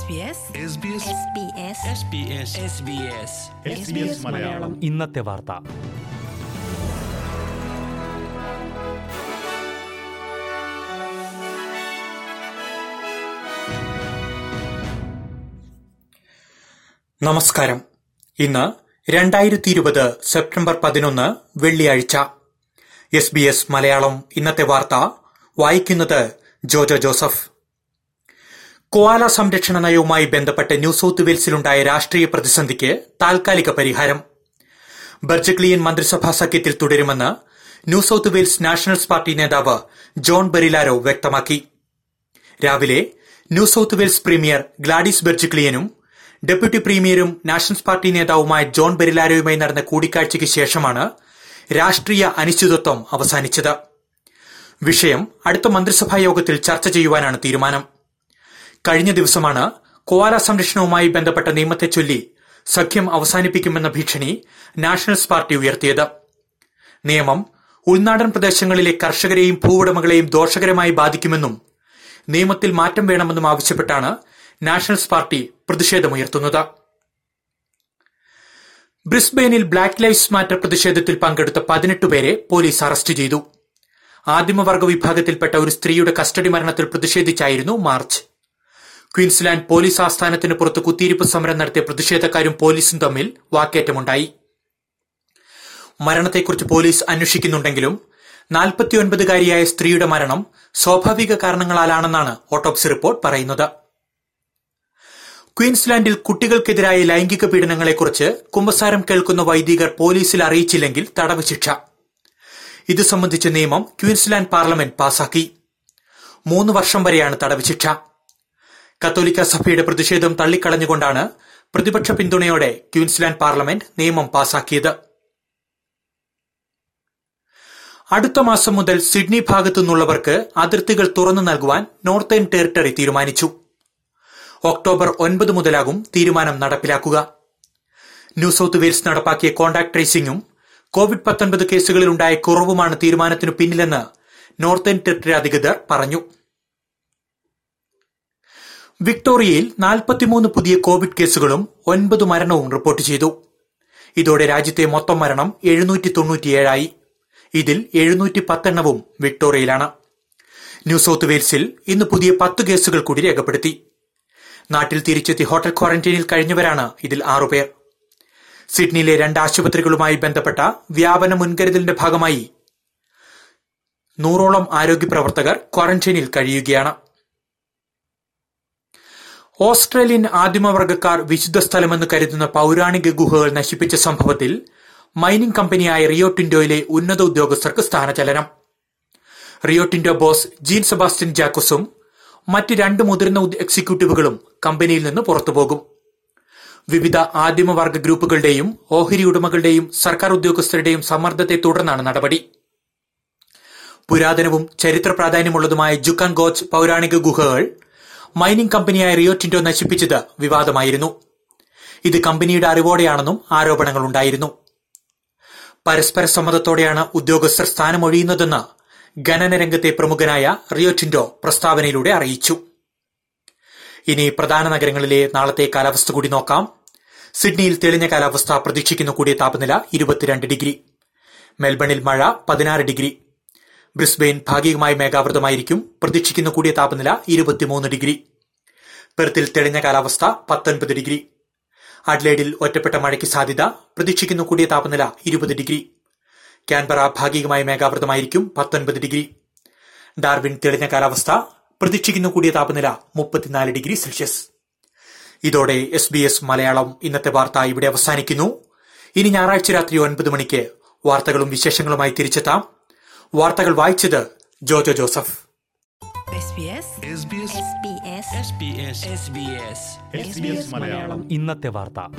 SBS SBS Malayalam. ഇന്നത്തെ വാർത്ത. നമസ്കാരം. ഇന്ന് രണ്ടായിരത്തി ഇരുപത് സെപ്റ്റംബർ പതിനൊന്ന് വെള്ളിയാഴ്ച. എസ് ബി എസ് മലയാളം ഇന്നത്തെ വാർത്ത വായിക്കുന്നത് ജോജോ ജോസഫ്. കോവാല സംരക്ഷണ നയവുമായി ബന്ധപ്പെട്ട് ന്യൂ സൌത്ത് വെയിൽസിലുണ്ടായ രാഷ്ട്രീയ പ്രതിസന്ധിക്ക് താൽക്കാലിക പരിഹാരം. ബർജക്ലിയൻ മന്ത്രിസഭാ സഖ്യത്തിൽ തുടരുമെന്ന് New South Wales Nationals party നേതാവ് ജോൺ ബെറിലാരോ വ്യക്തമാക്കി. രാവിലെ New South Wales premier Gladys ബെർജിക്ലിയനും deputy പ്രീമിയറും നാഷണൽസ് പാർട്ടി നേതാവുമായ ജോൺ ബെരിലാരോയുമായി നടന്ന കൂടിക്കാഴ്ചയ്ക്ക് ശേഷമാണ് രാഷ്ട്രീയ അനിശ്ചിതത്വം അവസാനിച്ചത്. വിഷയം അടുത്ത മന്ത്രിസഭാ യോഗത്തിൽ ചർച്ച ചെയ്യുവാനാണ് തീരുമാനം. കഴിഞ്ഞ ദിവസമാണ് കോവാല സംരക്ഷണവുമായി ബന്ധപ്പെട്ട നിയമത്തെ ചൊല്ലി സഖ്യം അവസാനിപ്പിക്കുമെന്ന ഭീഷണി നാഷണൽസ് പാർട്ടി ഉയർത്തിയത്. നിയമം ഉൾനാടൻ പ്രദേശങ്ങളിലെ കർഷകരെയും ഭൂവുടമകളെയും ദോഷകരമായി ബാധിക്കുമെന്നും നിയമത്തിൽ മാറ്റം വേണമെന്നും ആവശ്യപ്പെട്ടാണ് നാഷണൽസ് പാർട്ടി പ്രതിഷേധമുയർത്തുന്നത്. ബ്രിസ്ബെയിനിൽ ബ്ലാക്ക് ലൈഫ്സ് മാറ്റർ പ്രതിഷേധത്തിൽ പങ്കെടുത്ത പതിനെട്ട് പേരെ പോലീസ് അറസ്റ്റ് ചെയ്തു. ആദിമവർഗ വിഭാഗത്തിൽപ്പെട്ട ഒരു സ്ത്രീയുടെ കസ്റ്റഡി മരണത്തിൽ പ്രതിഷേധിച്ചായിരുന്നു മാർച്ച്. ക്വീൻസ്ലാൻഡ് പോലീസ് ആസ്ഥാനത്തിന് പുറത്ത് കുത്തിയിരിപ്പ് സമരം നടത്തിയ പ്രതിഷേധക്കാരും പോലീസും തമ്മിൽ വാക്കേറ്റമുണ്ടായി. മരണത്തെക്കുറിച്ച് പോലീസ് അന്വേഷിക്കുന്നുണ്ടെങ്കിലും നാൽപ്പത്തിയൊൻപതുകാരിയായ സ്ത്രീയുടെ മരണം സ്വാഭാവിക കാരണങ്ങളാലാണെന്നാണ് ഓട്ടോപ്സി റിപ്പോർട്ട് പറയുന്നത്. ക്വീൻസ്ലാൻഡിൽ കുട്ടികൾക്കെതിരായ ലൈംഗിക പീഡനങ്ങളെക്കുറിച്ച് കുമ്പസാരം കേൾക്കുന്ന വൈദികർ പോലീസിൽ അറിയിച്ചില്ലെങ്കിൽ തടവ് ശിക്ഷ. ഇത് സംബന്ധിച്ച നിയമം ക്വീൻസ്ലാൻഡ് പാർലമെന്റ് പാസാക്കി. മൂന്ന് വർഷം വരെയാണ് തടവ് ശിക്ഷ. കത്തോലിക്ക സഭയുടെ പ്രതിഷേധം തള്ളിക്കളഞ്ഞുകൊണ്ടാണ് പ്രതിപക്ഷ പിന്തുണയോടെ ക്യൂൻസ്ലാൻഡ് പാർലമെന്റ് നിയമം പാസാക്കിയത്. അടുത്ത മാസം മുതൽ സിഡ്നി ഭാഗത്തു നിന്നുള്ളവർക്ക് അതിർത്തികൾ തുറന്നു നൽകുവാൻ നോർത്തേൺ ടെറിട്ടറി തീരുമാനിച്ചു. ഒക്ടോബർ ഒൻപത് മുതലാകും തീരുമാനം നടപ്പിലാക്കുക. ന്യൂ സൌത്ത് വെയിൽസ് നടപ്പാക്കിയ കോണ്ടാക്ട് ട്രേസിംഗും കോവിഡ് പത്തൊൻപത് കേസുകളിൽ ഉണ്ടായ കുറവുമാണ് തീരുമാനത്തിനു പിന്നിലെന്ന് നോർത്തേൺ ടെറിട്ടറി അധികൃതർ പറഞ്ഞു. വിക്ടോറിയയിൽ നാൽപ്പത്തിമൂന്ന് പുതിയ കോവിഡ് കേസുകളും ഒൻപത് മരണവും റിപ്പോർട്ട് ചെയ്തു. ഇതോടെ രാജ്യത്തെ മൊത്തം മരണം എഴുന്നൂറ്റി തൊണ്ണൂറ്റിയേഴായി ഇതിൽ എഴുന്നൂറ്റി പത്തെണ്ണവും വിക്ടോറിയയിലാണ്. ന്യൂ സൌത്ത് വെയിൽസിൽ ഇന്ന് പുതിയ പത്ത് കേസുകൾ കൂടി രേഖപ്പെടുത്തി. നാട്ടിൽ തിരിച്ചെത്തി ഹോട്ടൽ ക്വാറന്റൈനിൽ കഴിഞ്ഞവരാണ് ഇതിൽ ആറുപേർ സിഡ്നിയിലെ രണ്ട് ആശുപത്രികളുമായി ബന്ധപ്പെട്ട വ്യാപന മുൻകരുതലിന്റെ ഭാഗമായി നൂറോളം ആരോഗ്യ പ്രവർത്തകർ ക്വാറന്റൈനിൽ കഴിയുകയാണ്. ഓസ്ട്രേലിയൻ ആദിമവർഗക്കാർ വിശുദ്ധ സ്ഥലമെന്ന് കരുതുന്ന പൌരാണിക ഗുഹകൾ നശിപ്പിച്ച സംഭവത്തിൽ മൈനിംഗ് കമ്പനിയായ റിയോ ടിൻഡോയിലെ ഉന്നത ഉദ്യോഗസ്ഥർക്ക് സ്ഥാനചലനം. Rio Tinto boss Jean Sebastien ജാക്കോസും മറ്റ് രണ്ട് മുതിർന്ന എക്സിക്യൂട്ടീവുകളും കമ്പനിയിൽ നിന്ന് പുറത്തുപോകും. വിവിധ ആദിമവർഗ ഗ്രൂപ്പുകളുടെയും ഓഹരി ഉടമകളുടെയും സർക്കാർ ഉദ്യോഗസ്ഥരുടെയും സമ്മർദ്ദത്തെ തുടർന്നാണ് നടപടി. പുരാതനവും ചരിത്ര പ്രാധാന്യമുള്ളതുമായ ജുക്കാൻ ഗോച്ച് പൌരാണിക ഗുഹകൾ മൈനിംഗ് കമ്പനിയായ റിയോ ടിൻഡോ നശിപ്പിച്ചത് വിവാദമായിരുന്നു. ഇത് കമ്പനിയുടെ അറിവോടെയാണെന്നും ആരോപണങ്ങളുണ്ടായിരുന്നു. പരസ്പര സമ്മതത്തോടെയാണ് ഉദ്യോഗസ്ഥർ സ്ഥാനമൊഴിയുന്നതെന്ന് ഖനന രംഗത്തെ പ്രമുഖനായ റിയോ ടിൻഡോ പ്രസ്താവനയിലൂടെ അറിയിച്ചു. ഇനി പ്രധാന നഗരങ്ങളിലെ നാളത്തെ കാലാവസ്ഥ കൂടി നോക്കാം. സിഡ്നിയിൽ തെളിഞ്ഞ കാലാവസ്ഥ പ്രതീക്ഷിക്കുന്ന കൂടിയ താപനില ഇരുപത്തിരണ്ട് ഡിഗ്രി. മെൽബണിൽ മഴ പതിനാറ് ഡിഗ്രി. ബ്രിസ്ബെയിൻ ഭാഗികമായി മേഘാവൃതമായിരിക്കും. പ്രതീക്ഷിക്കുന്ന കൂടിയ താപനില ഇരുപത്തിമൂന്ന് ഡിഗ്രി. പെർത്തിൽ തെളിഞ്ഞ കാലാവസ്ഥ പത്തൊൻപത് ഡിഗ്രി. അഡ്ലേഡിൽ ഒറ്റപ്പെട്ട മഴയ്ക്ക് സാധ്യത. പ്രതീക്ഷിക്കുന്ന കൂടിയ താപനില ഇരുപത് ഡിഗ്രി. ക്യാൻബറ ഭാഗികമായി മേഘാവൃതമായിരിക്കും പത്തൊൻപത് ഡിഗ്രി. ഡാർവിൻ തെളിഞ്ഞ കാലാവസ്ഥ. പ്രതീക്ഷിക്കുന്ന കൂടിയ താപനില മുപ്പത്തിനാല് ഡിഗ്രി സെൽഷ്യസ്. ഇതോടെ എസ് ബി എസ് മലയാളം ഇന്നത്തെ വാർത്ത ഇവിടെ അവസാനിക്കുന്നു. ഇനി ഞായറാഴ്ച രാത്രി ഒൻപത് മണിക്ക് വാർത്തകളും വിശേഷങ്ങളുമായി തിരിച്ചെത്താം. വാർത്തകൾ വായിച്ചത് Jojo Joseph. SBS SBS Malayalam. ഇന്നത്തെ വാർത്ത.